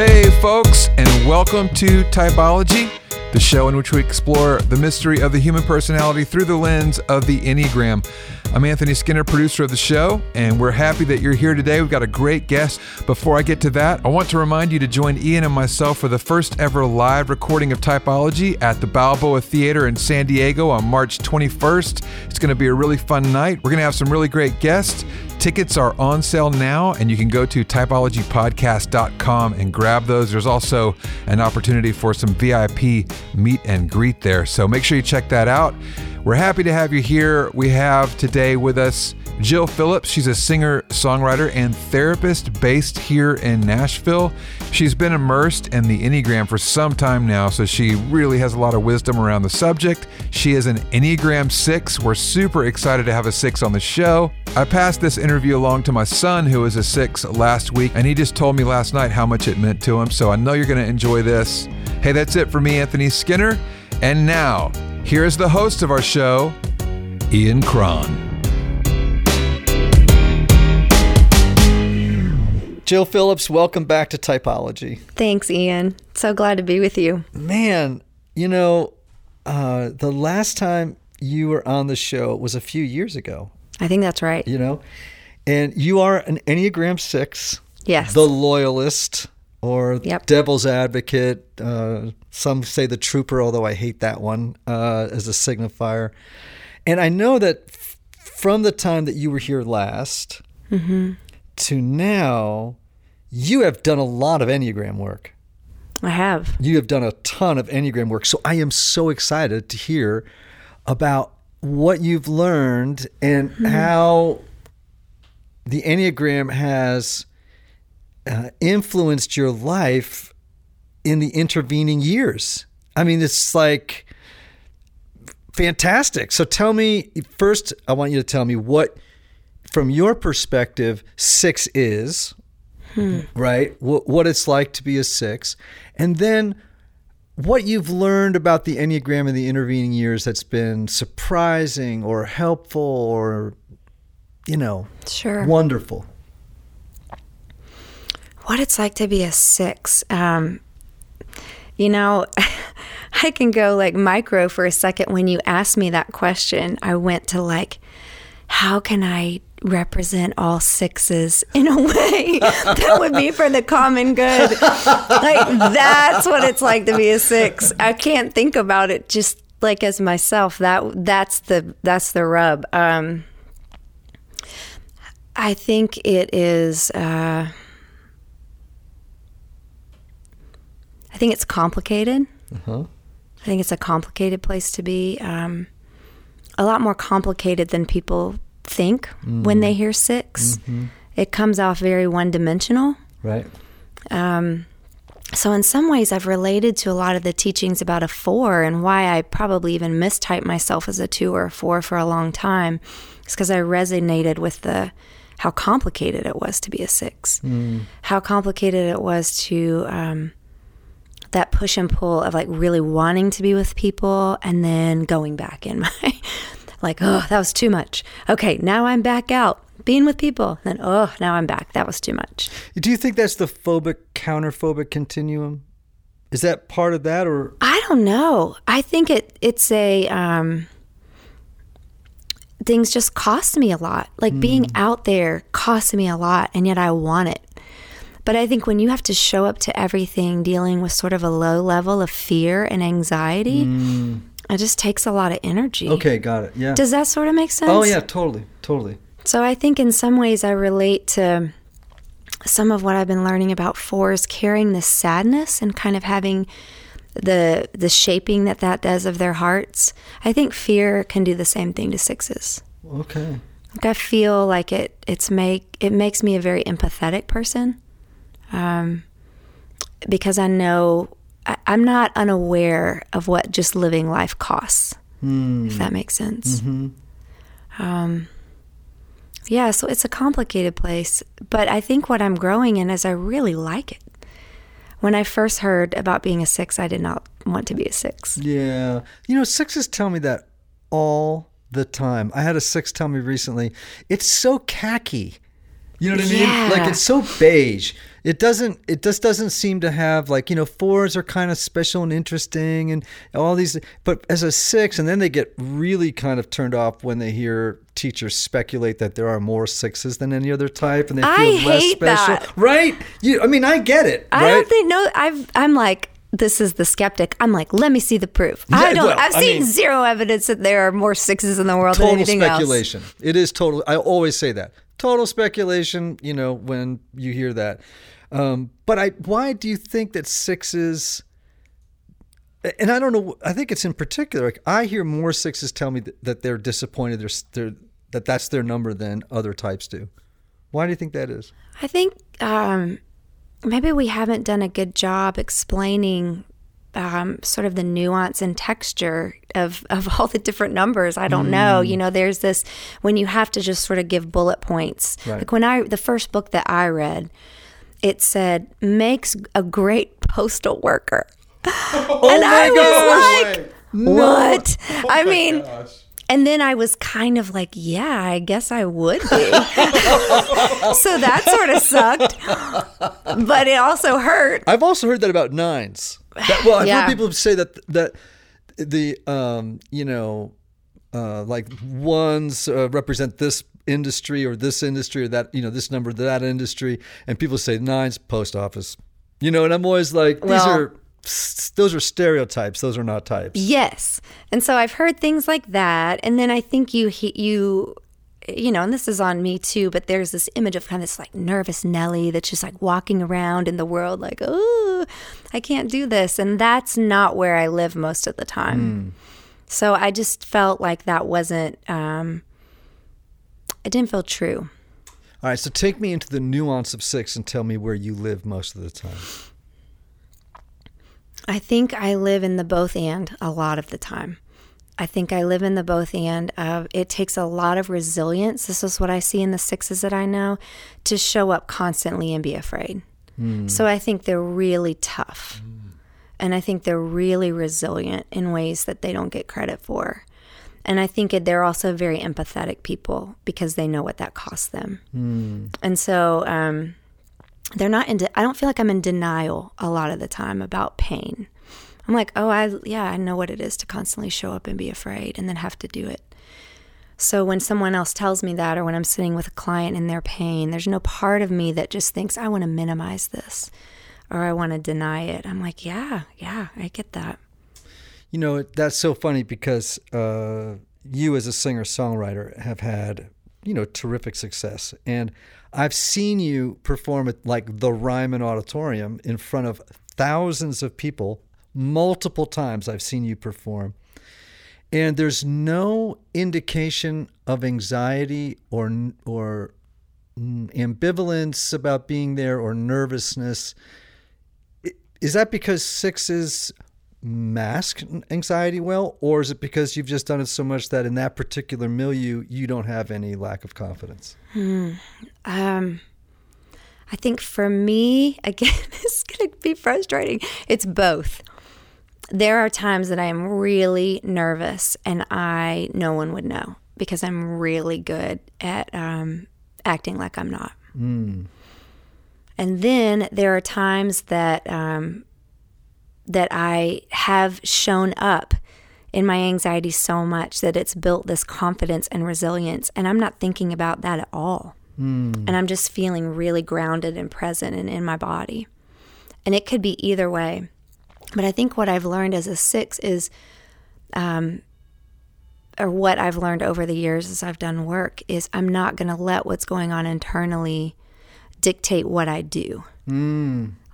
Hey, folks, and welcome to Typology, the show in which we explore the mystery of the human personality through the lens of the Enneagram. I'm Anthony Skinner, producer of the show, and we're happy that you're here today. We've got a great guest. Before I get to that, I want to remind you to join Ian and myself for the first ever live recording of Typology at the Balboa Theater in San Diego on March 21st. It's going to be a really fun night. We're going to have some really great guests. Tickets are on sale now, and you can go to typologypodcast.com and grab those. There's also an opportunity for some VIP meet and greet there. So make sure you check that out. We're happy to have you here. We have today with us Jill Phillips. She's a singer, songwriter, and therapist based here in Nashville. She's been immersed in the Enneagram for some time now, so she really has a lot of wisdom around the subject. She is an Enneagram 6. We're super excited to have a 6 on the show. I passed this interview along to my son, who is a 6 last week, and he just told me last night how much it meant to him, so I know you're going to enjoy this. Hey, that's it for me, Anthony Skinner. And now, Here's the host of our show, Ian Cron. Jill Phillips, welcome back to Typology. Thanks, Ian. So glad to be with you. Man, you know, uh, the last time you were on the show was a few years ago. I think that's right. You know, and you are an Enneagram 6. Yes. The loyalist or yep. devil's advocate. Uh, some say the trooper, although I hate that one uh, as a signifier. And I know that f- from the time that you were here last mm-hmm. to now, you have done a lot of Enneagram work. I have. You have done a ton of Enneagram work. So I am so excited to hear about what you've learned and mm-hmm. how the Enneagram has uh, influenced your life in the intervening years. I mean, it's like fantastic. So tell me first, I want you to tell me what, from your perspective, six is, hmm. right? What, what it's like to be a six. And then what you've learned about the Enneagram in the intervening years that's been surprising or helpful or, you know, sure. wonderful what it's like to be a six. Um, you know, I can go like micro for a second. When you asked me that question, I went to like, how can I represent all sixes in a way that would be for the common good? like, that's what it's like to be a six. I can't think about it just like as myself. That that's the that's the rub. Um, I think it is. Uh, I think it's complicated. Uh-huh. I think it's a complicated place to be. Um, a lot more complicated than people think mm. when they hear 6 mm-hmm. It comes off very one dimensional. Right. Um, so, in some ways, I've related to a lot of the teachings about a four and why I probably even mistyped myself as a two or a four for a long time. It's because I resonated with the how complicated it was to be a six, mm. how complicated it was to um, that push and pull of like really wanting to be with people and then going back in my like oh that was too much. Okay now i'm back out being with people. Then oh now i'm back. That was too much. Do you think that's the phobic counterphobic continuum? Is that part of that or? I don't know. I think it it's a um things just cost me a lot. Like mm. being out there costs me a lot and yet i want it. But I think when you have to show up to everything dealing with sort of a low level of fear and anxiety, mm. It just takes a lot of energy. Okay, got it. Yeah. Does that sort of make sense? Oh, yeah, totally. Totally. So I think in some ways I relate to some of what I've been learning about fours carrying this sadness and kind of having the the shaping that that does of their hearts. I think fear can do the same thing to sixes. Okay. Like I feel like it it's make it makes me a very empathetic person um, because I know I, am not unaware of what just living life costs, mm. if that makes sense. Mm-hmm. Um, yeah, so it's a complicated place, but I think what I'm growing in is I really like it. When I first heard about being a six, I did not want to be a six. Yeah. You know, sixes tell me that all the time. I had a six tell me recently, it's so khaki. You know what I mean? Yeah. Like it's so beige. It doesn't it just doesn't seem to have like you know fours are kind of special and interesting and all these but as a six and then they get really kind of turned off when they hear teachers speculate that there are more sixes than any other type and they feel I less special that. right you i mean i get it I right don't think no. I've I'm like this is the skeptic. I'm like, let me see the proof. I don't. Well, I've I seen mean- zero evidence that there are more sixes in the world than anything else. speculation it is total i always say that total speculation you know when you hear that um, but i why do you think that sixes and i don't know i think it's in particular like i hear more sixes tell me that, that they're disappointed they're, they're that that's their number than other types do why do you think that is I think um, maybe we haven't done a good job explaining um, sort of the nuance and texture of, of all the different numbers. I don't Mm. know. You know, there's this when you have to just sort of give bullet points. Right. Like when I, the first book that I read, it said, makes a great postal worker. and I was like, what? I mean, and then I was kind of like, yeah, I guess I would be. so that sort of sucked, but it also hurt. I've also heard that about nines. That, well, I've Yeah. heard people say that that the um, you know, uh, like ones uh, represent this industry or this industry or that you know this number that industry, and people say nines post office. You know, and I'm always like, these Well- are those are stereotypes. Those are not types. Yes, and so I've heard things like that, and then I think you you. You know, and this is on me too, but there's this image of kind of this like nervous Nelly that's just like walking around in the world, like, oh, I can't do this. And that's not where I live most of the time. So I just felt like that wasn't, um, it didn't feel true. All right, so take me into the nuance of six and tell me where you live most of the time. I think I live in the both and a lot of the time. I think I live in the both and of it takes a lot of resilience. This is what I see in the sixes that I know to show up constantly and be afraid. Hmm. So I think they're really tough. Hmm. And I think they're really resilient in ways that they don't get credit for. And I think they're also very empathetic people because they know what that costs them. And so um, they're not in, de- I don't feel like I'm in denial a lot of the time about pain. I'm like, oh, I, yeah, I know what it is to constantly show up and be afraid and then have to do it. So when someone else tells me that, or when I'm sitting with a client in their pain, there's no part of me that just thinks, I want to minimize this or I want to deny it. I'm like, yeah, yeah, I get that. You know, that's so funny because uh, you, as a singer songwriter, have had, you know, terrific success. And I've seen you perform at like the Ryman Auditorium in front of thousands of people multiple times. I've seen you perform. And there's no indication of anxiety or, or ambivalence about being there or nervousness. Is that because sixes mask anxiety well, or is it because you've just done it so much that in that particular milieu you don't have any lack of confidence? Um, I think for me, again, it's going to be frustrating. It's both. There are times that I am really nervous and I no one would know because I'm really good at um, acting like I'm not. And then there are times that um, that I have shown up in my anxiety so much that it's built this confidence and resilience, and I'm not thinking about that at all. And I'm just feeling really grounded and present and in my body. And it could be either way. But I think what I've learned as a six is, um, or what I've learned over the years as I've done work, is I'm not going to let what's going on internally dictate what I do.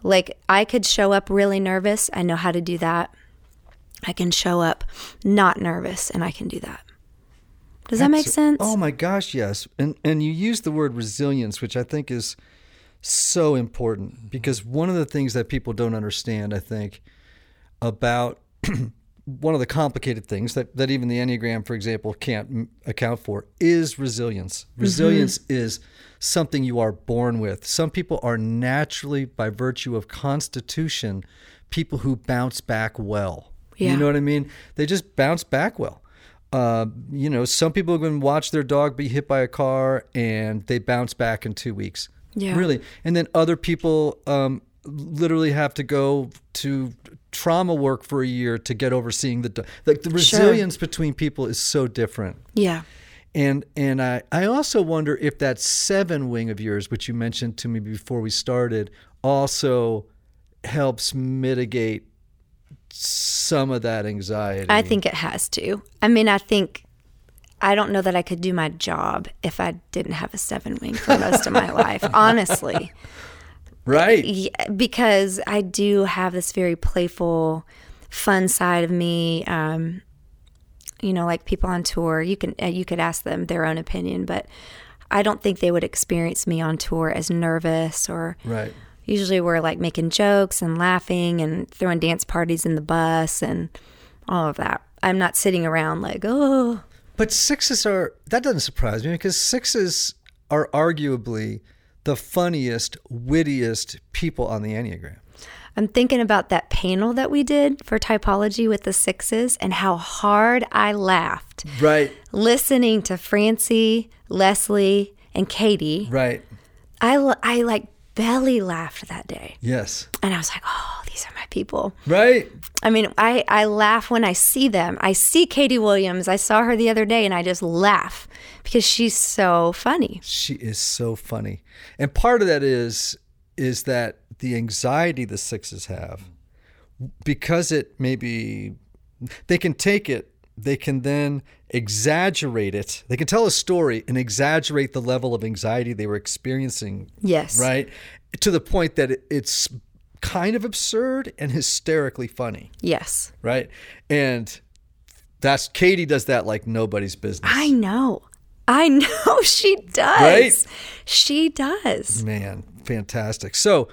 Like I could show up really nervous. I know how to do that. I can show up not nervous and I can do that. Does that make sense? Oh my gosh, yes. And and you use the word resilience, which I think is so important because one of the things that people don't understand, I think, about one of the complicated things that, that even the Enneagram, for example, can't m- account for is resilience. Resilience is something you are born with. Some people are naturally, by virtue of constitution, people who bounce back well. Yeah. You know what I mean? They just bounce back well. Uh, you know, some people can watch their dog be hit by a car and they bounce back in two weeks. Yeah. Really. And then other people um, literally have to go to trauma work for a year to get over seeing the like the resilience between people is so different. Yeah. And and I, I also wonder if that seven wing of yours, which you mentioned to me before we started, also helps mitigate some of that anxiety. I think it has to. I mean, I think I don't know that I could do my job if I didn't have a seven wing for most of my life, honestly. Right. Because I do have this very playful, fun side of me. Um, you know, like people on tour, you can uh, you could ask them their own opinion, but I don't think they would experience me on tour as nervous or Right. usually we're like making jokes and laughing and throwing dance parties in the bus and all of that. I'm not sitting around like, oh, But sixes are that doesn't surprise me because sixes are arguably the funniest, wittiest people on the Enneagram. I'm thinking about that panel that we did for typology with the sixes and how hard I laughed Right. listening to Francie, Leslie, and Katie. Right. I, I like belly laughed that day. Yes. And I was like, oh, people. Right. I mean, I, I laugh when I see them. I see Katie Williams. I saw her the other day and I just laugh because she's so funny. She is so funny. And part of that is is that the anxiety the sixes have because it maybe they can take it they can then exaggerate it they can tell a story and exaggerate the level of anxiety they were experiencing Yes. right to the point that it's kind of absurd and hysterically funny Yes. right and that's katie does that like nobody's business I know. I know she does. Right? She does. Man, fantastic. So,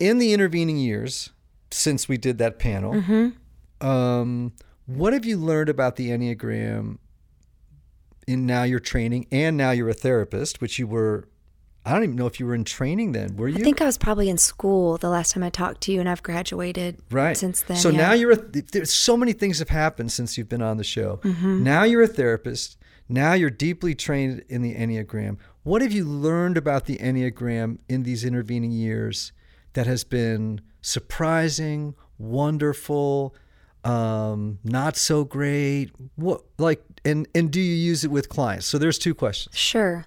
in the intervening years since we did that panel, Mm-hmm. um, what have you learned about the Enneagram in now your training and now you're a therapist, which you were, I don't even know if you were in training then, were you? I think I was probably in school the last time I talked to you, and I've graduated right. since then. So yeah. now you're a, there's so many things have happened since you've been on the show. Mm-hmm. Now you're a therapist. Now you're deeply trained in the Enneagram. What have you learned about the Enneagram in these intervening years that has been surprising, wonderful, um, not so great? What like and and do you use it with clients? So there's two questions. Sure.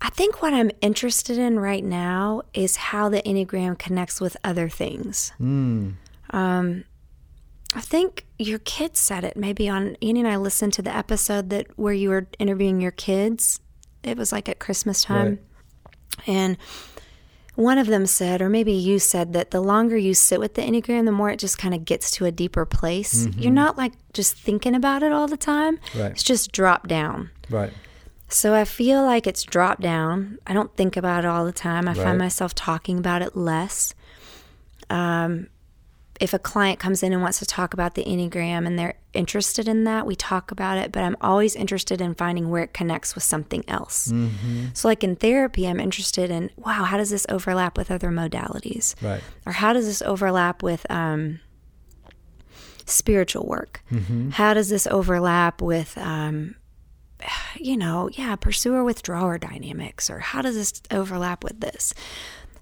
I think what I'm interested in right now is how the Enneagram connects with other things. Um, I think your kids said it maybe on Annie and I listened to the episode that where you were interviewing your kids. It was like at Christmas time. And one of them said, or maybe you said, that the longer you sit with the Enneagram, the more it just kind of gets to a deeper place. You're not like just thinking about it all the time, Right. it's just dropped down. Right. So I feel like it's dropped down. I don't think about it all the time. I Right. find myself talking about it less. Um, if a client comes in and wants to talk about the Enneagram and they're interested in that, we talk about it, but I'm always interested in finding where it connects with something else. So, like in therapy, I'm interested in wow, how does this overlap with other modalities? Right. Or how does this overlap with um, spiritual work? How does this overlap with, um, you know, yeah, pursuer withdrawer dynamics? Or how does this overlap with this?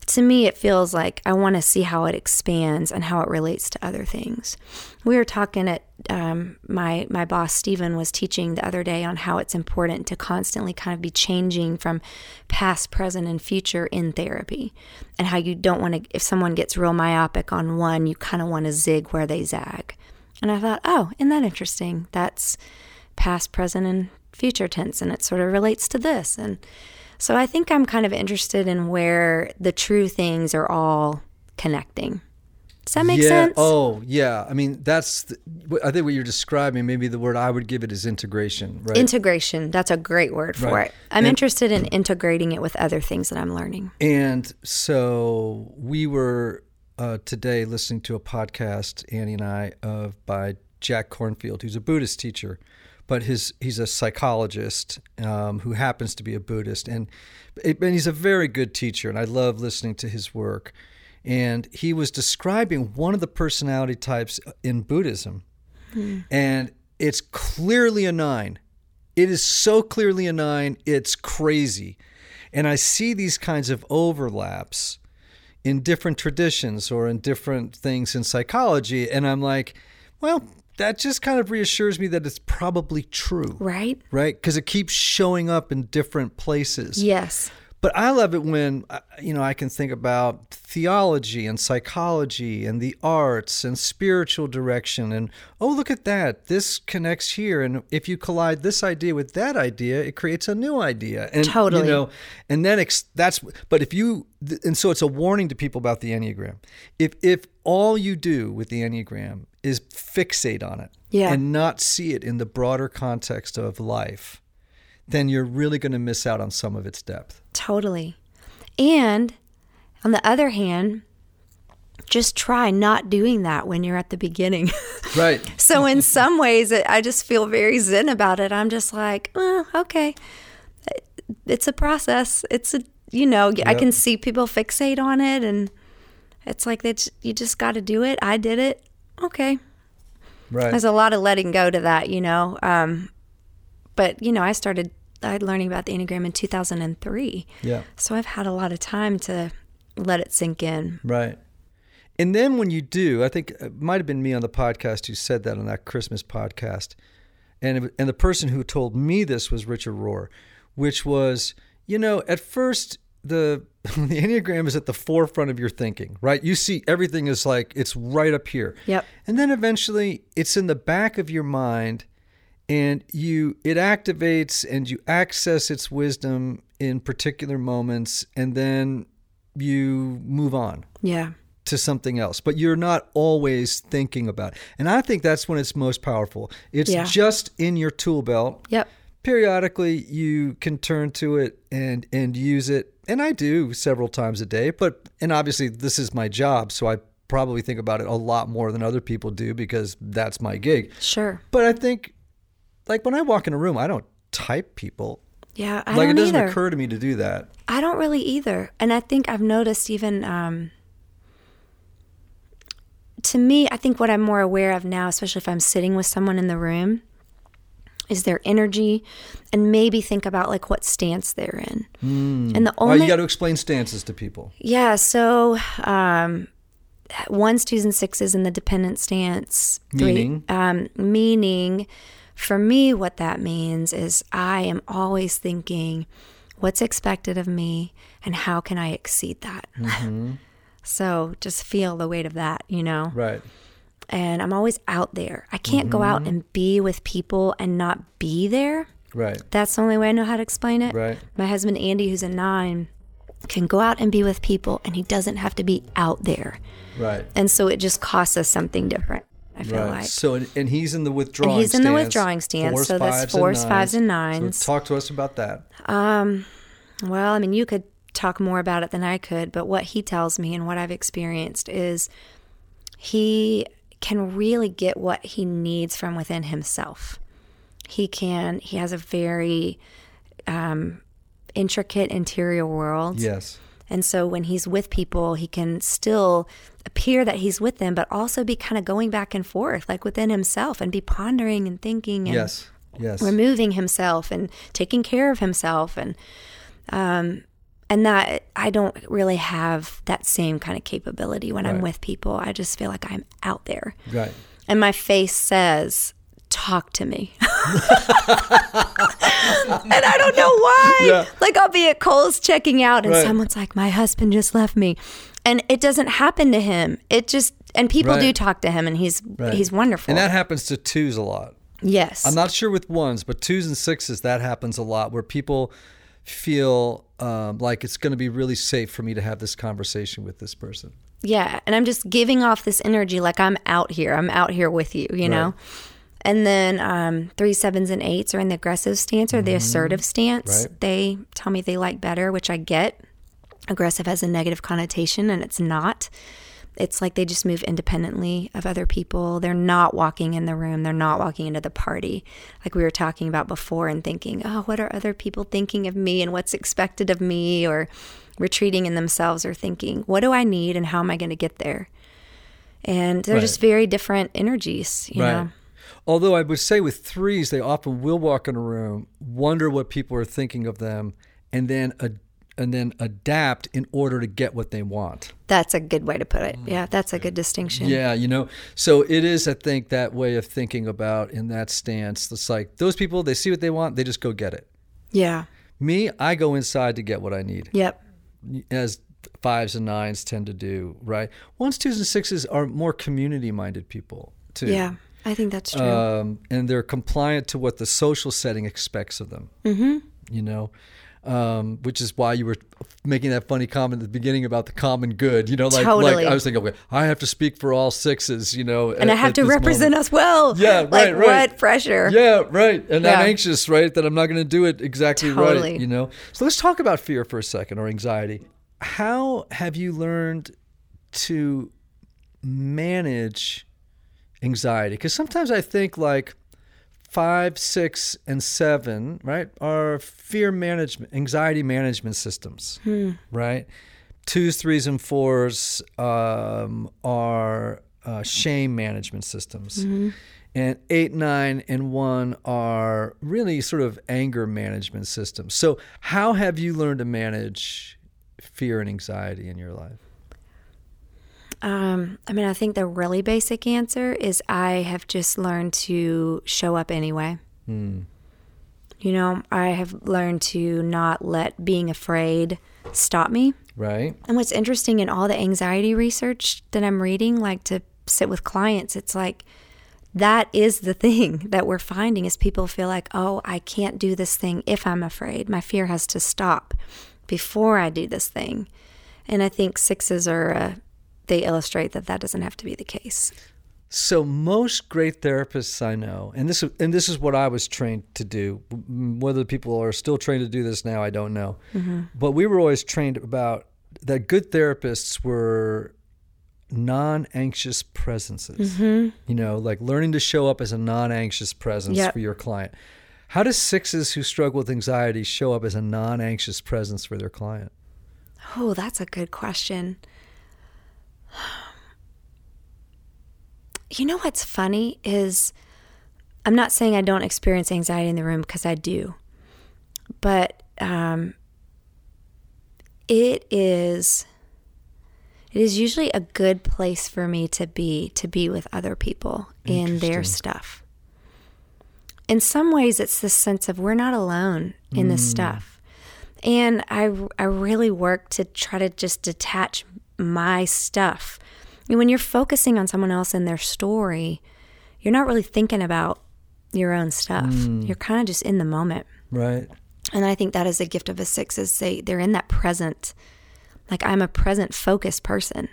To me, it feels like I want to see how it expands and how it relates to other things. We were talking at um, my my boss Stephen was teaching the other day on how it's important to constantly kind of be changing from past, present, and future in therapy, and how you don't want to. If someone gets real myopic on one, you kind of want to zig where they zag. And I thought, oh, isn't that interesting? That's past, present, and future tense, and it sort of relates to this. And so I think I'm kind of interested in where the true things are all connecting. Does that make yeah. sense? Oh, yeah. I mean, that's. The, I think what you're describing. Maybe the word I would give it is integration. Right. Integration. That's a great word for Right. it. I'm And- interested in integrating it with other things that I'm learning. And so we were uh, today listening to a podcast, Annie and I, of by Jack Kornfield, who's a Buddhist teacher, but his he's a psychologist um, who happens to be a Buddhist, and and he's a very good teacher, and I love listening to his work. And he was describing one of the personality types in Buddhism, and it's clearly a nine. It is so clearly a nine, it's crazy. And I see these kinds of overlaps in different traditions or in different things in psychology. And I'm like, well, that just kind of reassures me that it's probably true. Right? Right? Because it keeps showing up in different places. Yes. But I love it when uh, you know I can think about theology and psychology and the arts and spiritual direction and oh look at that this connects here and if you collide this idea with that idea it creates a new idea and Totally. you know and then ex- that's but if you and so it's a warning to people about the enneagram if if all you do with the enneagram is fixate on it Yeah. and not see it in the broader context of life then you're really going to miss out on some of its depth Totally. And on the other hand, just try not doing that when you're at the beginning. Right. so in some ways, it, I just feel very zen about it. I'm just like, oh, okay, it's a process. It's a you know I can see people fixate on it, and it's like that. You just got to do it. I did it. Okay. Right. There's a lot of letting go to that, you know. Um, but you know, I started I learning about the enneagram in 2003. yeah. So I've had a lot of time to let it sink in. Right. And then when you do, I think it might have been me on the podcast who said that on that Christmas podcast. And it, and the person who told me this was Richard Rohr, which was, you know, at first the the Enneagram is at the forefront of your thinking, right? You see everything is like it's right up here. Yep. And then eventually it's in the back of your mind and you it activates and you access its wisdom in particular moments and then you move on Yeah. to something else but you're not always thinking about it and i think that's when it's most powerful it's Yeah. just in your tool belt Yep. periodically you can turn to it and and use it and i do several times a day but and obviously this is my job so i probably think about it a lot more than other people do because that's my gig Sure. but i think like when i walk in a room i don't type people Yeah. I like it doesn't either. occur to me to do that I don't really either. And I think I've noticed even um, to me, I think what I'm more aware of now, especially if I'm sitting with someone in the room, is their energy and maybe think about like what stance they're in. And the only you got to explain stances to people Yeah, so um, ones, twos, and sixes in the dependent stance. Meaning? Um, meaning, for me, what that means is I am always thinking, what's expected of me, and how can I exceed that? so just feel the weight of that, you know? right And I'm always out there. I can't go out and be with people and not be there. right That's the only way I know how to explain it. Right. My husband Andy, who's a nine, can go out and be with people, and he doesn't have to be out there. right And so it just costs us something different. I feel Right. like. So, and, he's in the withdrawing. he's in the withdrawing stance, fours, so that's fours, and fives, and nines. nines. So talk to us about that. Um, Well, I mean, you could talk more about it than I could, but what he tells me and what I've experienced is he can really get what he needs from within himself. He can, he has a very um, intricate interior world. Yes. And so when he's with people, he can still appear that he's with them, but also be kind of going back and forth, like within himself, and be pondering and thinking and Yes. Yes. removing himself and taking care of himself. And, um, and that I don't really have that same kind of capability when I'm with people. I just feel like I'm out there. right. And my face says, talk to me. and I don't know why. Yeah. Like I'll be at Kohl's checking out and Right. someone's like, my husband just left me. And it doesn't happen to him. It just, and people do talk to him and he's, Right. he's wonderful. And that happens to twos a lot. yes. I'm not sure with ones, but twos and sixes, that happens a lot where people feel um, like it's going to be really safe for me to have this conversation with this person. Yeah, and I'm just giving off this energy like I'm out here. I'm out here with you, you know. And then um, three sevens and eights are in the aggressive stance or the assertive stance. Mm-hmm. Right. They tell me they like better, which I get. Aggressive has a negative connotation, and it's not. It's like they just move independently of other people. They're not walking in the room. They're not walking into the party, like we were talking about before, and thinking, "Oh, what are other people thinking of me, and what's expected of me?" Or retreating in themselves, or thinking, "What do I need, and how am I going to get there?" And they're Right. just very different energies, you know. Although I would say with threes, they often will walk in a room, wonder what people are thinking of them, and then a, and then adapt in order to get what they want. That's a good way to put it. Yeah, that's a good distinction. Yeah, you know, so it is, I think, that way of thinking about in that stance. It's like those people, they see what they want, they just go get it. Yeah. Me, I go inside to get what I need, Yep. as fives and nines tend to do, right? Ones, twos, and sixes are more community minded people, too. Yeah. I think that's true. Um, and they're compliant to what the social setting expects of them. Mm-hmm. You know, um, which is why you were making that funny comment at the beginning about the common good. You know, like Totally. like I was thinking, okay, I have to speak for all sixes. You know, and I have to represent us well. Yeah, like, right, right. What pressure? Yeah, right. And Yeah. I'm anxious, right, that I'm not going to do it exactly Totally. right. You know. So let's talk about fear for a second or anxiety. How have you learned to manage anxiety? Because sometimes I think like five, six, and seven, right, are fear management, anxiety management systems, right? Twos, threes, and fours um, are uh, shame management systems. And eight, nine, and one are really sort of anger management systems. So, how have you learned to manage fear and anxiety in your life? Um, I mean, I think the really basic answer is I have just learned to show up anyway. You know, I have learned to not let being afraid stop me. Right? And what's interesting in all the anxiety research that I'm reading, like to sit with clients, it's like that is the thing that we're finding is people feel like, oh, I can't do this thing if I'm afraid. My fear has to stop before I do this thing. And I think sixes are, uh, they illustrate that that doesn't have to be the case. So most great therapists I know, and this and this is what I was trained to do. Whether people are still trained to do this now, I don't know. Mm-hmm. But we were always trained about that good therapists were non-anxious presences. Mm-hmm. You know, like learning to show up as a non-anxious presence Yep. for your client. How do sixes who struggle with anxiety show up as a non-anxious presence for their client? Oh, that's a good question. You know what's funny is I'm not saying I don't experience anxiety in the room because I do, but um, it is it is usually a good place for me to be to be with other people in their stuff. In some ways, it's this sense of we're not alone in this stuff. And I, I really work to try to just detach my stuff. And when you're focusing on someone else and their story, you're not really thinking about your own stuff. Hmm. You're kind of just in the moment. Right. And I think that is a gift of a six is they they're in that present. Like I'm a present focused person.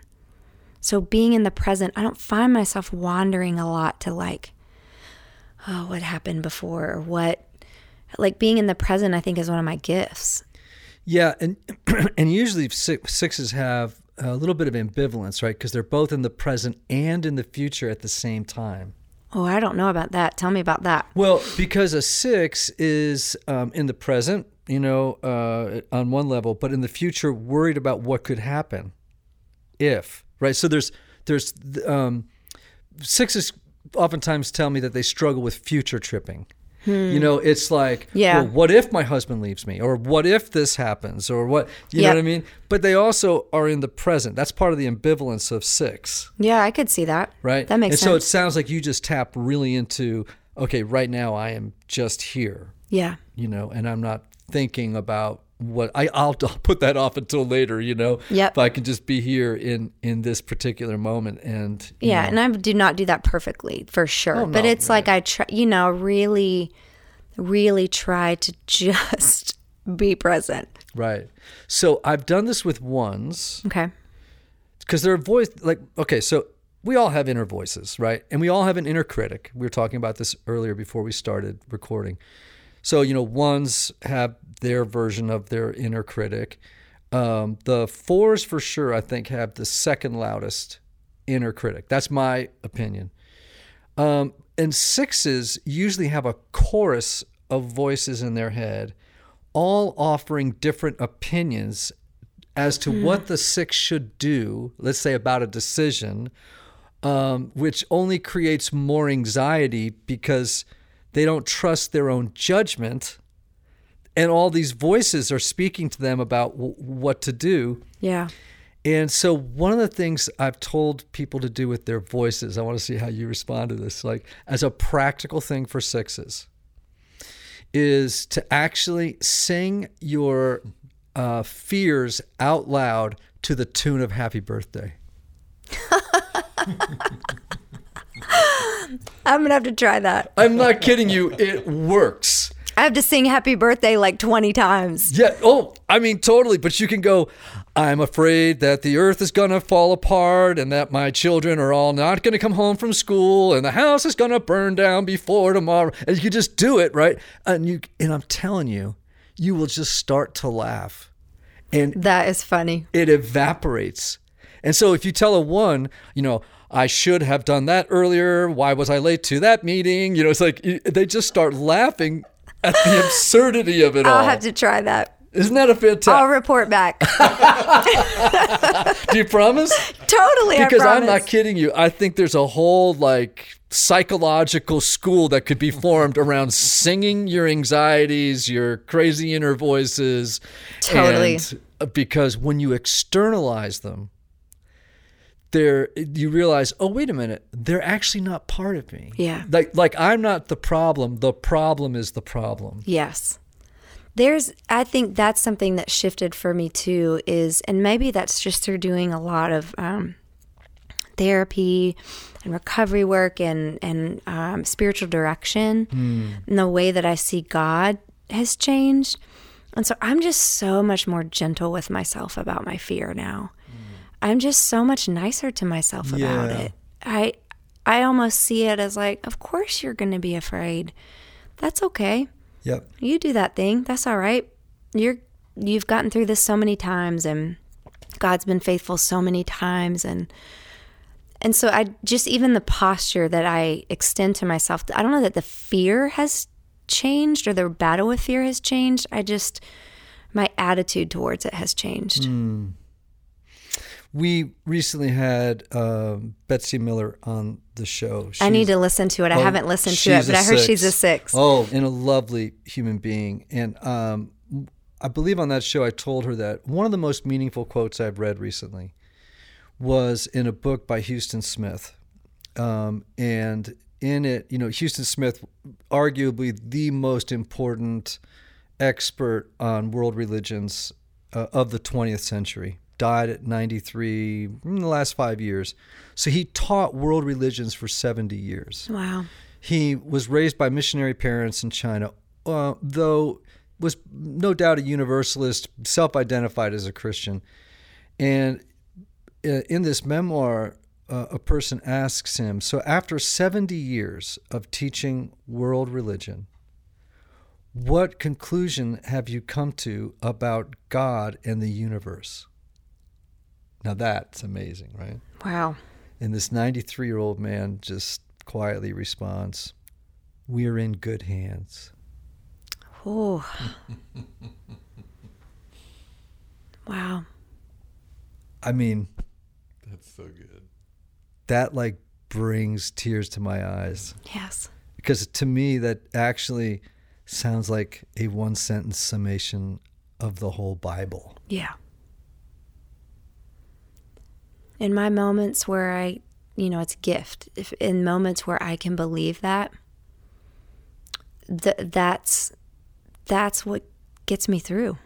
So being in the present, I don't find myself wandering a lot to like, oh, what happened before or what like being in the present I think is one of my gifts. Yeah, and and usually six, sixes have a little bit of ambivalence, right? Because they're both in the present and in the future at the same time. Oh, I don't know about that. Tell me about that. Well, because a six is um, in the present, you know, uh, on one level, but in the future, worried about what could happen if, right? So there's there's um, sixes oftentimes tell me that they struggle with future tripping. You hmm. know, it's like, Yeah. well, what if my husband leaves me, or what if this happens, or what, you know what I mean? But they also are in the present. That's part of the ambivalence of six Yeah, I could see that. right? That makes and so it sounds like you just tap really into okay, right now I am just here, yeah. you know, and I'm not thinking about what I I'll, I'll put that off until later, you know. Yep. If I can just be here in in this particular moment and Yeah, know, and I do not do that perfectly for sure. Oh, but no, it's like I try, you know, really, really try to just be present. right. So I've done this with ones Okay. because their voice like okay so we all have inner voices right and we all have an inner critic we were talking about this earlier before we started recording so you know ones have their version of their inner critic. Um, the fours for sure i think have the second loudest inner critic. That's my opinion. Um, and sixes usually have a chorus of voices in their head all offering different opinions as to what the six should do, let's say about a decision, um, which only creates more anxiety because they don't trust their own judgment and all these voices are speaking to them about w- what to do. Yeah. And so, one of the things I've told people to do with their voices, I want to see how you respond to this, like as a practical thing for sixes, is to actually sing your uh, fears out loud to the tune of Happy Birthday. I'm gonna have to try that. I'm not kidding you, it works. I have to sing happy birthday like 20 times. Yeah. Oh, I mean, totally. But you can go, I'm afraid that the earth is going to fall apart and that my children are all not going to come home from school and the house is going to burn down before tomorrow. And you just do it, right? And you, and I'm telling you, you will just start to laugh and That is funny. it evaporates. And so if you tell a one, you know, I should have done that earlier. Why was I late to that meeting? You know, it's like they just start laughing at the absurdity of it all. I'll have to try that. Isn't that a fantastic? I'll report back. Do you promise? totally. Because I'm not kidding you. I think there's a whole like psychological school that could be formed around singing your anxieties, your crazy inner voices. Totally. uh, because when you externalize them, there you realize, oh wait a minute, they're actually not part of me. Yeah. Like like I'm not the problem. The problem is the problem. Yes. There's, I think that's something that shifted for me too, is, and maybe that's just through doing a lot of um, therapy and recovery work and, and um, spiritual direction. And the way that I see God has changed. And so I'm just so much more gentle with myself about my fear now. I'm just so much nicer to myself about Yeah. it. I, I almost see it as like, of course you're going to be afraid. That's okay Yep. you do that thing that's all right you're you've gotten through this so many times and god's been faithful so many times and and so i just even the posture that i extend to myself i don't know that the fear has changed or the battle with fear has changed i just my attitude towards it has changed hmm. We recently had um, Betsy Miller on the show. i need to listen to it i Oh, haven't listened to it she's but I heard she's a six Oh, and a lovely human being. And um, I believe on that show, I told her that one of the most meaningful quotes I've read recently was in a book by Huston Smith. Um, and in it, you know, Huston Smith, arguably the most important expert on world religions uh, of the 20th century, died at 93 in the last five years. So he taught world religions for 70 years. wow He was raised by missionary parents in China, uh, though was no doubt a universalist, self-identified as a Christian. And uh, in this memoir, uh, a person asks him, "So after 70 years of teaching world religion, what conclusion have you come to about God and the universe?" Now that's amazing, right? wow And this 93 year old man just quietly responds, We're in good hands. oh wow I mean, That's so good. that like brings tears to my eyes yes because to me, that actually sounds like a one sentence summation of the whole Bible. Yeah. In my moments where I, you know, it's a gift. If in moments where I can believe that, th- that's that's what gets me through.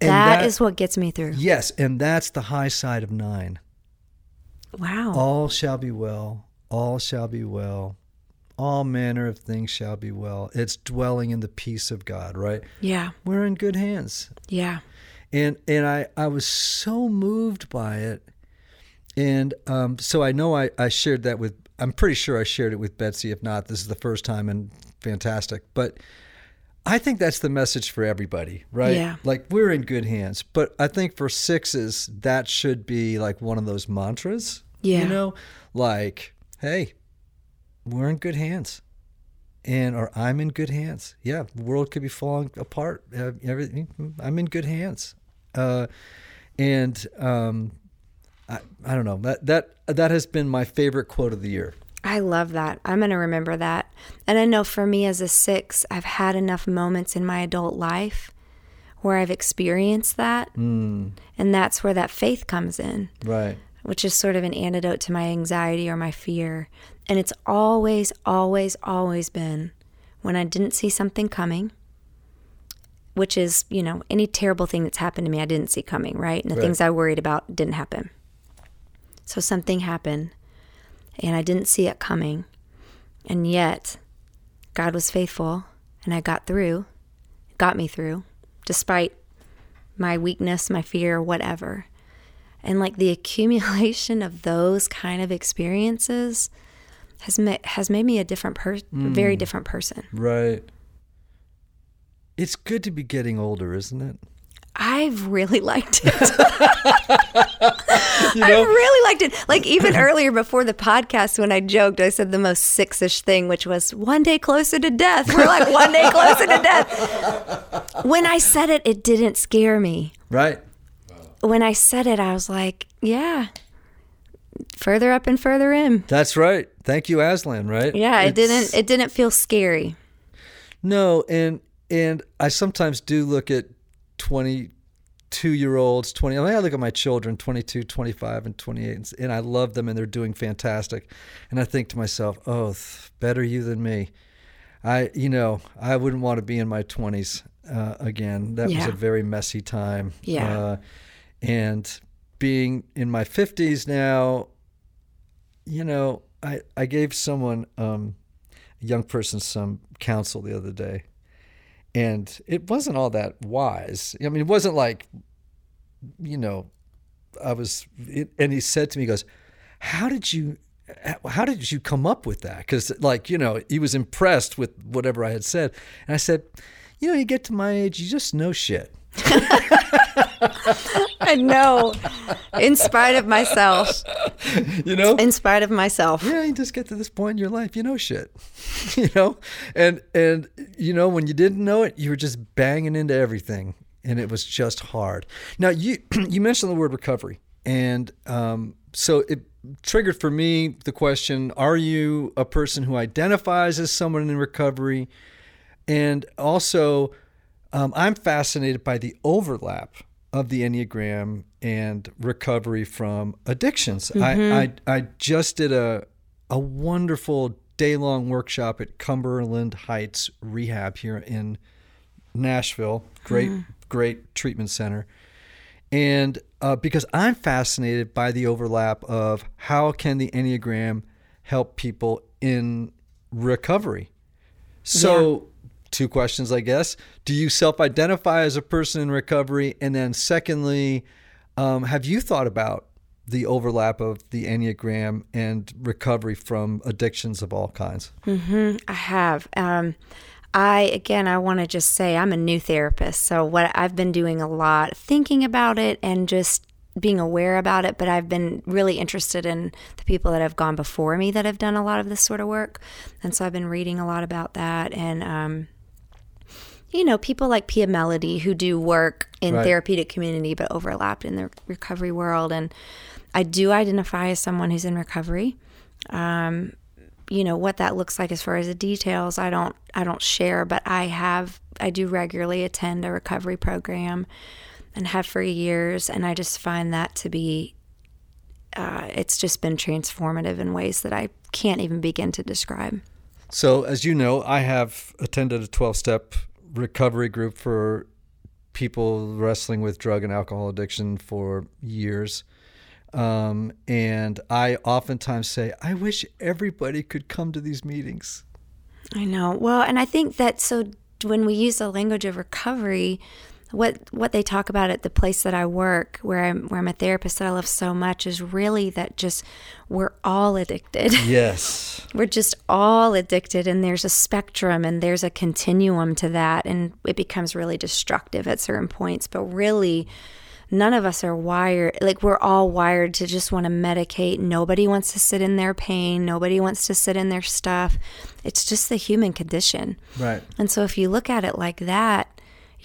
And that that- is what gets me through. Yes, and that's the high side of nine. Wow. All shall be well, all shall be well, all manner of things shall be well. It's dwelling in the peace of God, right? Yeah. We're in good hands. Yeah. and and I I was so moved by it, and um, so I know I I shared that with I'm pretty sure I shared it with Betsy. If not, this is the first time, and fantastic. But I think that's the message for everybody, right? Yeah. Like we're in good hands. But I think for sixes, that should be like one of those mantras. Yeah. You know, like hey, we're in good hands and or I'm in good hands. Yeah, the world could be falling apart. Uh, everything. I'm in good hands. Uh, and um, I, I don't know that that that has been my favorite quote of the year. I love that. I'm going to remember that. And I know for me as a six, I've had enough moments in my adult life where I've experienced that. Mm, And that's where that faith comes in, right. which is sort of an antidote to my anxiety or my fear. And it's always, always, always been when I didn't see something coming, which is, you know, any terrible thing that's happened to me, I didn't see coming, right? And the Right. things I worried about didn't happen. So something happened and I didn't see it coming. And yet, God was faithful and I got through, got me through, despite my weakness, my fear, whatever. And like the accumulation of those kind of experiences has ma- has made me a different person, a very hmm. different person. Right. It's good to be getting older, isn't it? I've really liked it. You I know? really liked it. Like even earlier before the podcast, when I joked, I said the most six-ish thing, which was one day closer to death. We're like one day closer to death. When I said it, it didn't scare me. Right. When I said it, I was like, yeah, further up and further in. That's right. Thank you, Aslan, right? Yeah, it It's- didn't. It didn't feel scary. No, and and I sometimes do look at 22 year olds, 20. I mean, I look at my children, 22, 25, and 28, and, and I love them and they're doing fantastic. And I think to myself, oh, th- better you than me. I, you know, I wouldn't want to be in my 20s uh, again. That was a very messy time. Yeah. Uh, and being in my 50s now, you know, I, I gave someone, um, a young person, some counsel the other day, and it wasn't all that wise. I mean, it wasn't like, you know, I was, it, and he said to me, he goes, How did you, how did you come up with that? Because, like, you know, he was impressed with whatever I had said. And I said, You know, you get to my age, you just know shit. I know. In spite of myself. You know? In spite of myself. yeah, you just get to this point in your life, you know shit, you know, and and you know when you didn't know it, you were just banging into everything, and it was just hard. Now you you mentioned the word recovery, and um, so it triggered for me the question: Are you a person who identifies as someone in recovery? And also, um, I'm fascinated by the overlap of the Enneagram and recovery from addictions. I, I I just did a a wonderful day long workshop at Cumberland Heights Rehab here in Nashville. Great great treatment center. And uh, because I'm fascinated by the overlap of how can the Enneagram help people in recovery. So, two questions, I guess. Do you self identify as a person in recovery? And then, secondly, um, have you thought about the overlap of the Enneagram and recovery from addictions of all kinds? I have. Um, I again, I want to just say I'm a new therapist, so what I've been doing a lot thinking about it and just being aware about it. But I've been really interested in the people that have gone before me that have done a lot of this sort of work, and so I've been reading a lot about that and. Um, you know, people like Pia Mellody who do work in Right. therapeutic community but overlapped in the recovery world. And I do identify as someone who's in recovery you know what that looks like as far as the details i don't i don't share but i have i do regularly attend a recovery program and have for years and i just find that to be uh, it's just been transformative in ways that i can't even begin to describe So, as you know, I have attended a 12 step recovery group for people wrestling with drug and alcohol addiction for years. Um, and I oftentimes say, I wish everybody could come to these meetings. I know. Well, and I think that so when we use the language of recovery, what what they talk about at the place that I work, where I'm where I'm a therapist that I love so much, is really that just we're all addicted. Yes. we're just all addicted, and there's a spectrum and there's a continuum to that, and it becomes really destructive at certain points. But really, none of us are wired like we're all wired to just want to medicate. Nobody wants to sit in their pain. Nobody wants to sit in their stuff. It's just the human condition. Right. And so if you look at it like that,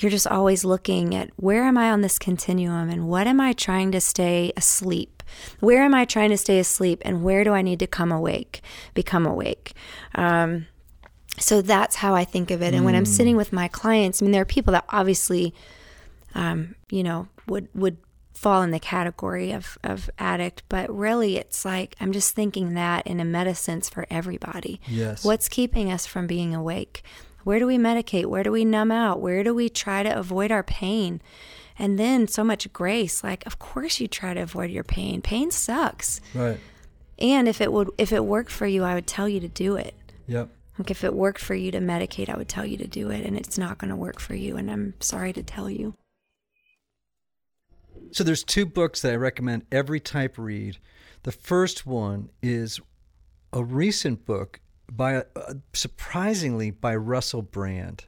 you're just always looking at where am I on this continuum and what am I trying to stay asleep? Where am I trying to stay asleep and where do I need to come awake, become awake? Um, so that's how I think of it. And when I'm sitting with my clients, I mean, there are people that obviously um, you know, would would fall in the category of of addict. But really, it's like I'm just thinking that in a meta sense for everybody. Yes. What's keeping us from being awake? Where do we medicate? Where do we numb out? Where do we try to avoid our pain? And then so much grace. Like, of course, you try to avoid your pain. Pain sucks. Right. And if it would, if it worked for you, I would tell you to do it. Yep. Like if it worked for you to medicate, I would tell you to do it, and it's not going to work for you. And I'm sorry to tell you. So there's two books that I recommend every type read. The first one is a recent book by uh, surprisingly by Russell Brand.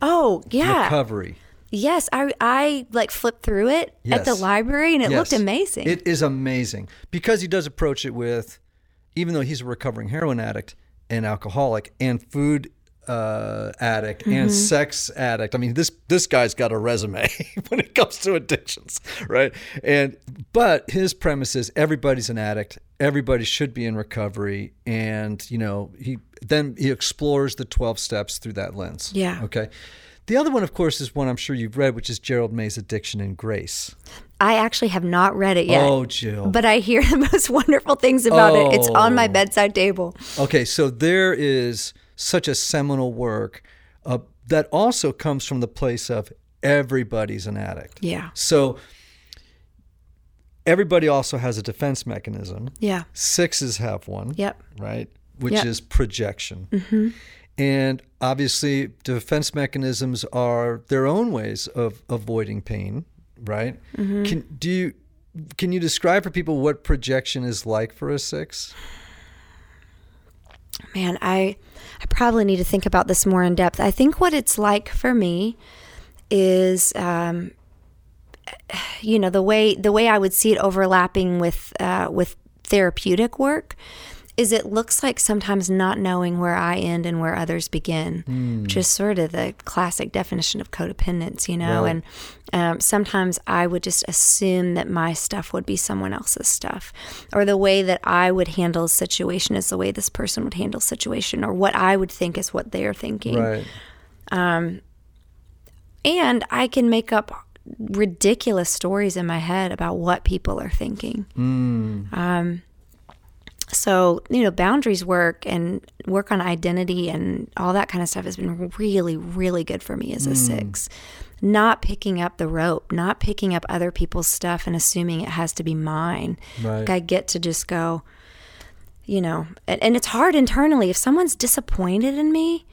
Oh yeah, Recovery. yes. I I like flipped through it at the library, and it looked amazing. It is amazing because he does approach it with, even though he's a recovering heroin addict and alcoholic and food uh, addict Mm-hmm. and sex addict. I mean, this this guy's got a resume when it comes to addictions, right? And but his premise is everybody's an addict. Everybody should be in recovery, and you know he then he explores the twelve steps through that lens. Yeah. Okay. The other one, of course, is one I'm sure you've read, which is Gerald May's Addiction and Grace. I actually have not read it yet. Oh, Jill. But I hear the most wonderful things about it. It's on my Oh. bedside table. Okay, so there is such a seminal work uh, that also comes from the place of everybody's an addict. Yeah. So everybody also has a defense mechanism. Yeah. Sixes have one. Yep. Right? Which Yep. is projection. And obviously, defense mechanisms are their own ways of avoiding pain, right? Can do you can you describe for people what projection is like for a six? Man, I I probably need to think about this more in depth. I think what it's like for me is um you know, the way the way I would see it overlapping with uh with therapeutic work is it looks like sometimes not knowing where I end and where others begin, which is sort of the classic definition of codependence, you know. Right. And um, sometimes I would just assume that my stuff would be someone else's stuff, or the way that I would handle a situation is the way this person would handle a situation, or what I would think is what they're thinking Right. Um, and I can make up ridiculous stories in my head about what people are thinking. Um, so you know, boundaries work and work on identity and all that kind of stuff has been really, really good for me as a six. Not picking up the rope, not picking up other people's stuff and assuming it has to be mine. Right. Like I get to just go, you know, and, and it's hard internally if someone's disappointed in me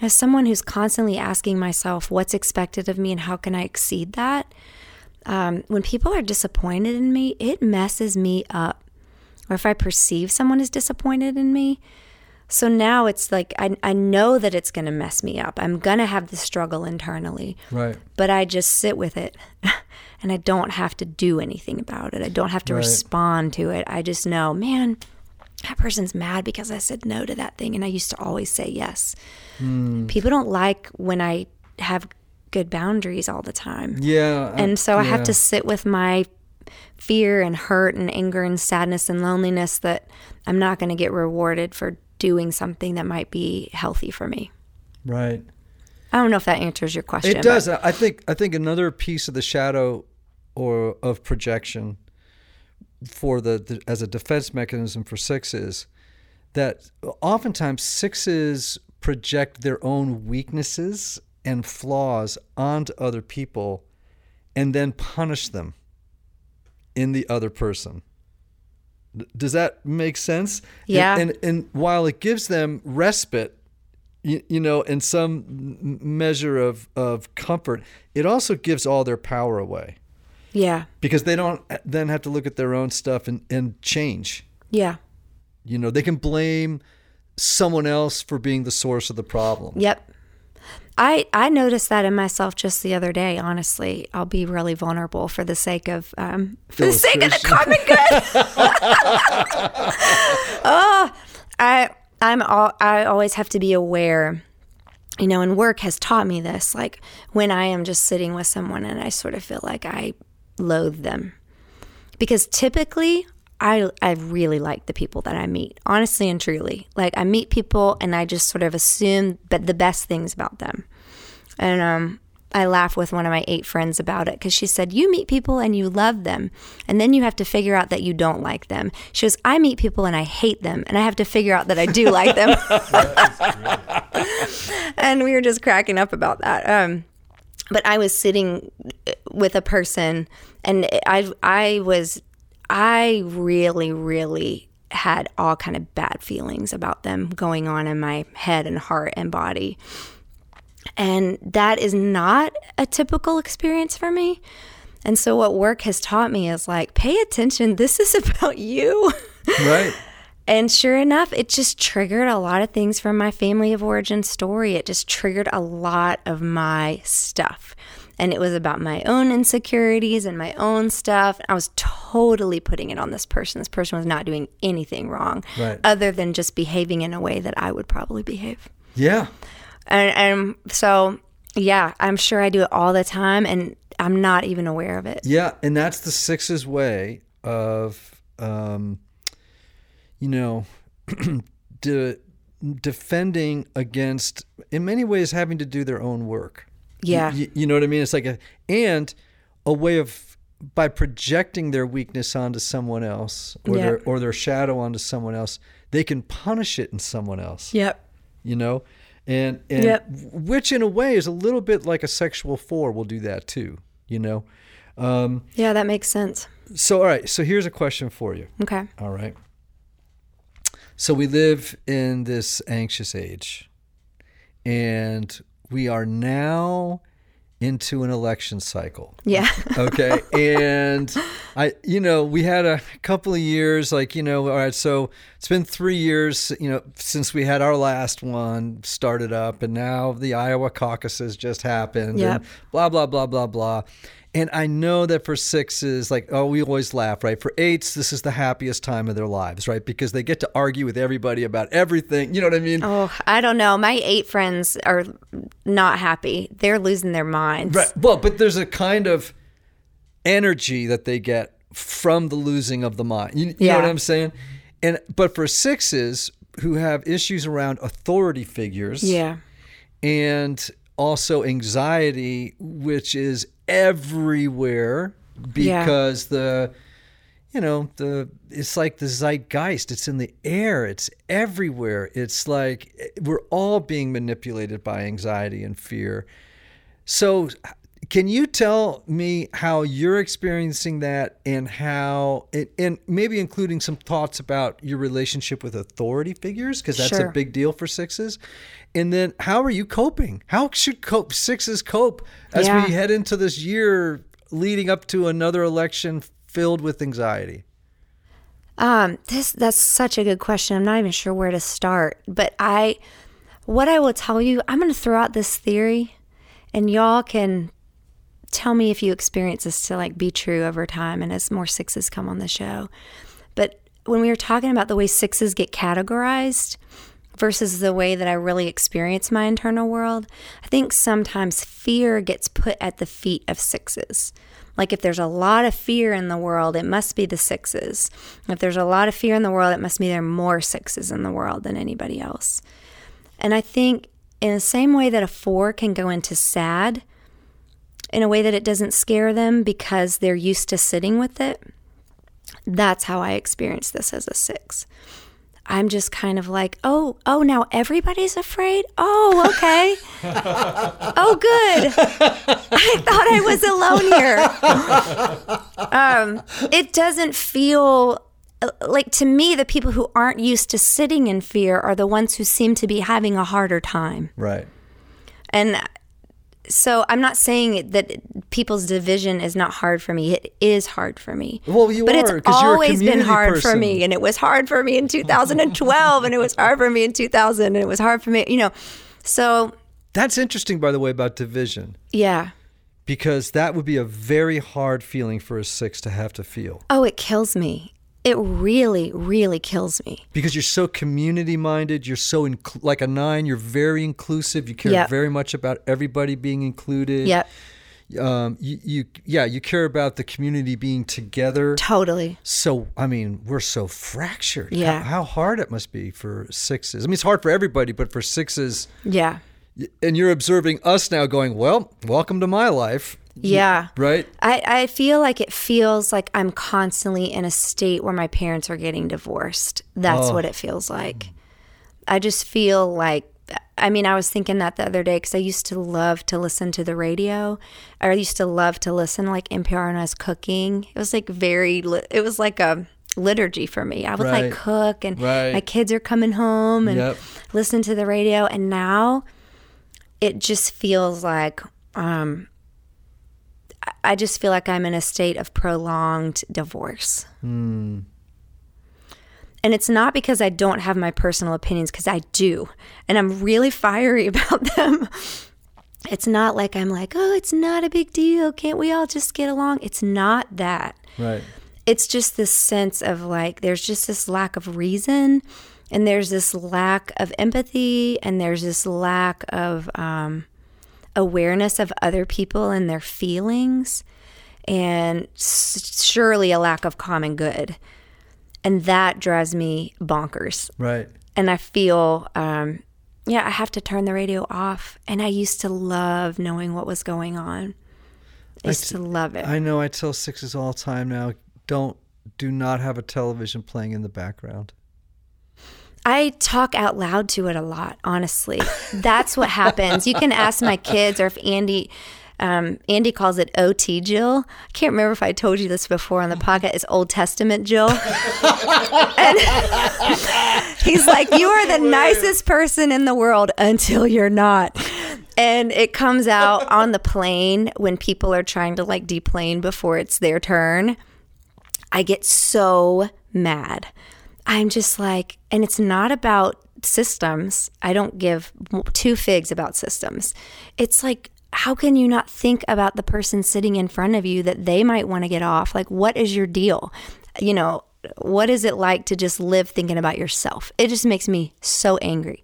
as someone who's constantly asking myself what's expected of me and how can I exceed that, um, when people are disappointed in me, it messes me up. Or if I perceive someone is disappointed in me, so now it's like I, I know that it's going to mess me up. I'm going to have the struggle internally, Right. but I just sit with it and I don't have to do anything about it. I don't have to Right. respond to it. I just know, man, that person's mad because I said no to that thing and I used to always say yes. Hmm. People don't like when I have good boundaries all the time. Yeah. And so I have to sit with my fear and hurt and anger and sadness and loneliness that I'm not going to get rewarded for doing something that might be healthy for me. Right. I don't know if that answers your question. It but- does. I think. I think another piece of the shadow, or of projection, for the, the as a defense mechanism for sixes, that oftentimes sixes project their own weaknesses and flaws onto other people, and then punish them in the other person. Does that make sense? Yeah. And, and while it gives them respite, you, you know, and some measure of, of comfort, it also gives all their power away Yeah. because they don't eh, then have to look at their own stuff and, and change. Yeah. You know, they can blame someone else for being the source of the problem. Yep. I I noticed that in myself just the other day. Honestly, I'll be really vulnerable for the sake of um, for the sake of the common good. oh, I I'm all, I always have to be aware. You know, and work has taught me this. Like when I am just sitting with someone and I sort of feel like I loathe them, because typically I I really like the people that I meet, honestly and truly. Like I meet people and I just sort of assume but the best things about them. And um I laugh with one of my eight friends about it because she said, You meet people and you love them, and then you have to figure out that you don't like them. She goes, I meet people and I hate them, and I have to figure out that I do like them. and we were just cracking up about that. Um, but I was sitting with a person, and I I was I really really had all kind of bad feelings about them going on in my head and heart and body. And that is not a typical experience for me. And so what work has taught me is like pay attention, this is about you. Right. And sure enough, it just triggered a lot of things from my family of origin story. It just triggered a lot of my stuff. And it was about my own insecurities and my own stuff. I was totally putting it on this person. This person was not doing anything wrong Right. other than just behaving in a way that I would probably behave. Yeah. And, and so, yeah, I'm sure I do it all the time and I'm not even aware of it. Yeah, and that's the sixes way of, um, you know, de- defending against, in many ways, having to do their own work. Yeah. You, you know what I mean? It's like a, and a way of, by projecting their weakness onto someone else or Yeah. their or their shadow onto someone else, they can punish it in someone else. Yep. You know, and and Yep. which in a way is a little bit like a sexual four will do that too. You know, um, Yeah, that makes sense. so, all right. So, here's a question for you. Okay. All right. So, we live in this anxious age, and we are now into an election cycle. Yeah. Okay. and I, you know, we had a couple of years, like, you know, all right. So, it's been three years, you know, since we had our last one started up, and now the Iowa caucuses just happened. Yep. And blah, blah, blah, blah, blah. And I know that for sixes, like, oh, we always laugh, right? For eights, this is the happiest time of their lives, right? Because they get to argue with everybody about everything. You know what I mean? Oh, I don't know. My eight friends are not happy. They're losing their minds. Right. Well, but there's a kind of energy that they get from the losing of the mind. You, you know Yeah. what I'm saying? And but for sixes who have issues around authority figures, Yeah. and also anxiety, which is everywhere Yeah. because the you know the it's like the zeitgeist. It's in the air. It's everywhere. It's like eh, we're all being manipulated by anxiety and fear. So can you tell me how you're experiencing that and how and, and maybe including some thoughts about your relationship with authority figures because that's Sure. a big deal for sixes and then how are you coping how should cope sixes cope as Yeah. we head into this year leading up to another election filled with anxiety Um, this that's such a good question. I'm not even sure where to start, but I what I will tell you, I'm going to throw out this theory and y'all can tell me if you experience this to like be true over time and as more sixes come on the show. But when we were talking about the way sixes get categorized versus the way that I really experience my internal world, I think sometimes fear gets put at the feet of sixes. Like if there's a lot of fear in the world, it must be the sixes. If there's a lot of fear in the world, it must be there are more sixes in the world than anybody else. And I think in the same way that a four can go into sad in a way that it doesn't scare them because they're used to sitting with it, that's how I experience this as a six. I'm just kind of like, oh, oh, now everybody's afraid. Oh, okay. oh, good. I thought I was alone here. Um, it doesn't feel like to me the people who aren't used to sitting in fear are the ones who seem to be having a harder time. right And so I'm not saying that people's division is not hard for me. It is hard for me. Well, you but are, it's 'cause you're a always been hard for me, and it was hard for me in 2012, and it was hard for me in 2000, and it was hard for me, you know. So that's interesting by the way about division yeah. because that would be a very hard feeling for a six to have to feel Oh, it kills me. It really, really kills me. because you're so community minded you're so inc- like a nine you're very inclusive you care Yep. very much about everybody being included Yep. um, you, you yeah you care about the community being together Totally. so i mean we're so fractured Yeah. how, how hard it must be for sixes i mean it's hard for everybody but for sixes Yeah. and you're observing us now going, well, welcome to my life. Yeah. Right? I, I feel like it feels like I'm constantly in a state where my parents are getting divorced. That's Oh. what it feels like. I just feel like, I mean, I was thinking that the other day because I used to love to listen to the radio. I used to love to listen like NPR when I was cooking. It was like very, it was like a liturgy for me. I would Right. like cook and Right. my kids are coming home and Yep. listen to the radio. And now it just feels like, um, I just feel like I'm in a state of prolonged divorce. And it's not because I don't have my personal opinions, because I do. And I'm really fiery about them. It's not like I'm like, oh, it's not a big deal. Can't we all just get along? It's not that. Right. It's just this sense of like, there's just this lack of reason, and there's this lack of empathy, and there's this lack of um, awareness of other people and their feelings, and s- surely a lack of common good. And that drives me bonkers. Right. And I feel, um, yeah, I have to turn the radio off. And I used to love knowing what was going on. I used to love it. I know I tell sixes all the time now, don't do not have a television playing in the background. I talk out loud to it a lot, honestly. That's what happens. You can ask my kids or if Andy um, Andy calls it OT Jill. I can't remember if I told you this before on the podcast. It's Old Testament Jill. and he's like, You are the nicest person in the world until you're not. And it comes out on the plane when people are trying to like deplane before it's their turn. I get so mad. I'm just like, and it's not about systems. I don't give two figs about systems. It's like, how can you not think about the person sitting in front of you that they might want to get off? Like, what is your deal? You know, what is it like to just live thinking about yourself? It just makes me so angry.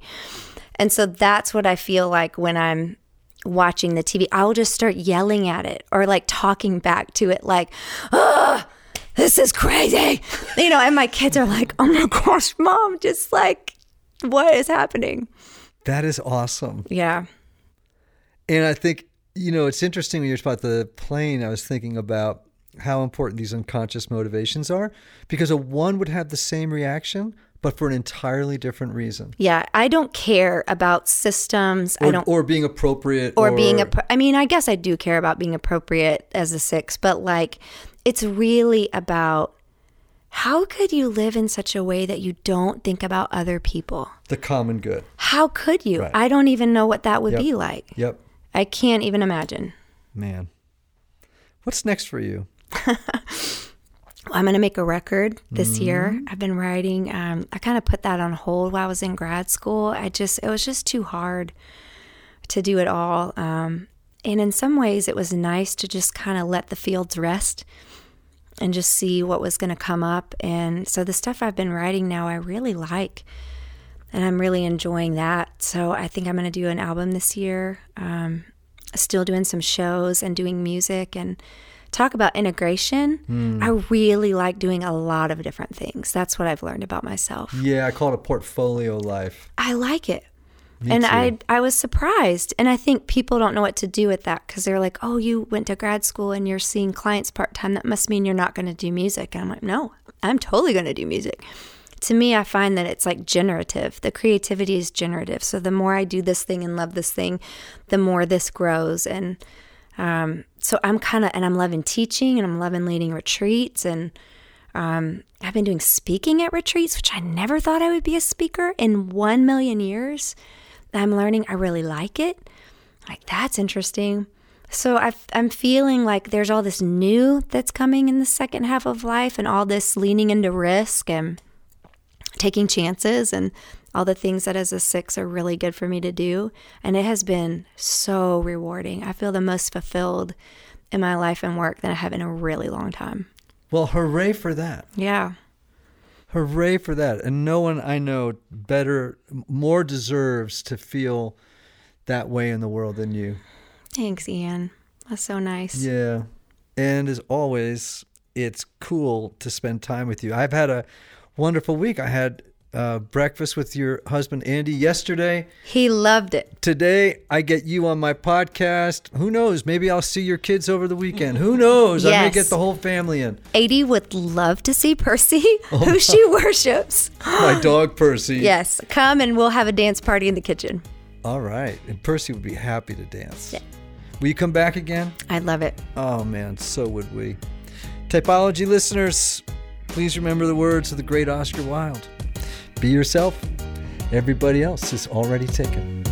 And so that's what I feel like when I'm watching the TV. I'll just start yelling at it or like talking back to it, like, ah, this is crazy. You know, and my kids are like, oh my gosh, mom, just like, what is happening? That is awesome. Yeah. And I think, you know, it's interesting when you're talking about the plane, I was thinking about how important these unconscious motivations are because a one would have the same reaction, but for an entirely different reason. Yeah. I don't care about systems. Or, I don't. or being appropriate or being a i mean i guess i do care about being appropriate as a six but like it's really about how could you live in such a way that you don't think about other people the common good. how could you Right. i don't even know what that would Yep. be like Yep. i can't even imagine Man. What's next for you? i'm going to make a record this Mm-hmm. year i've been writing um, i kind of put that on hold while i was in grad school i just it was just too hard to do it all um, and in some ways it was nice to just kind of let the fields rest and just see what was going to come up. And so the stuff i've been writing now i really like and i'm really enjoying that. So i think i'm going to do an album this year um, still doing some shows and doing music and talk about integration. I really like doing a lot of different things. That's what i've learned about myself. Yeah, I call it a portfolio life. I like it. Me and too. I I was surprised. And I think people don't know what to do with that because they're like, oh, you went to grad school and you're seeing clients part time. That must mean you're not going to do music. And I'm like, no, I'm totally going to do music. To me, I find that it's like generative. The creativity is generative. So the more I do this thing and love this thing, the more this grows. And um, so I'm kind of, and I'm loving teaching and I'm loving leading retreats. And um, I've been doing speaking at retreats, which I never thought I would be a speaker in one million years. I'm learning I really like it. Like, that's interesting. So i I'm feeling like there's all this new that's coming in the second half of life and all this leaning into risk and taking chances and all the things that as a six are really good for me to do. And it has been so rewarding. I feel the most fulfilled in my life and work that I have in a really long time. Well, hooray for that. Yeah. Hooray for that. And no one I know better, more deserves to feel that way in the world than you. Thanks, Ian. That's so nice. Yeah. And as always, it's cool to spend time with you. I've had a wonderful week. I had uh, breakfast with your husband Andy yesterday. He loved it. Today, I get you on my podcast. Who knows? Maybe I'll see your kids over the weekend. Who knows? I may Yes. get the whole family in. 80 would love to see Percy, who she worships. My dog Percy. Yes, come and we'll have a dance party in the kitchen. All right. And Percy would be happy to dance. Yeah. Will you come back again? I love it. Oh man, so would we. Typology listeners, please remember the words of the great Oscar Wilde. Be yourself. Everybody else is already taken.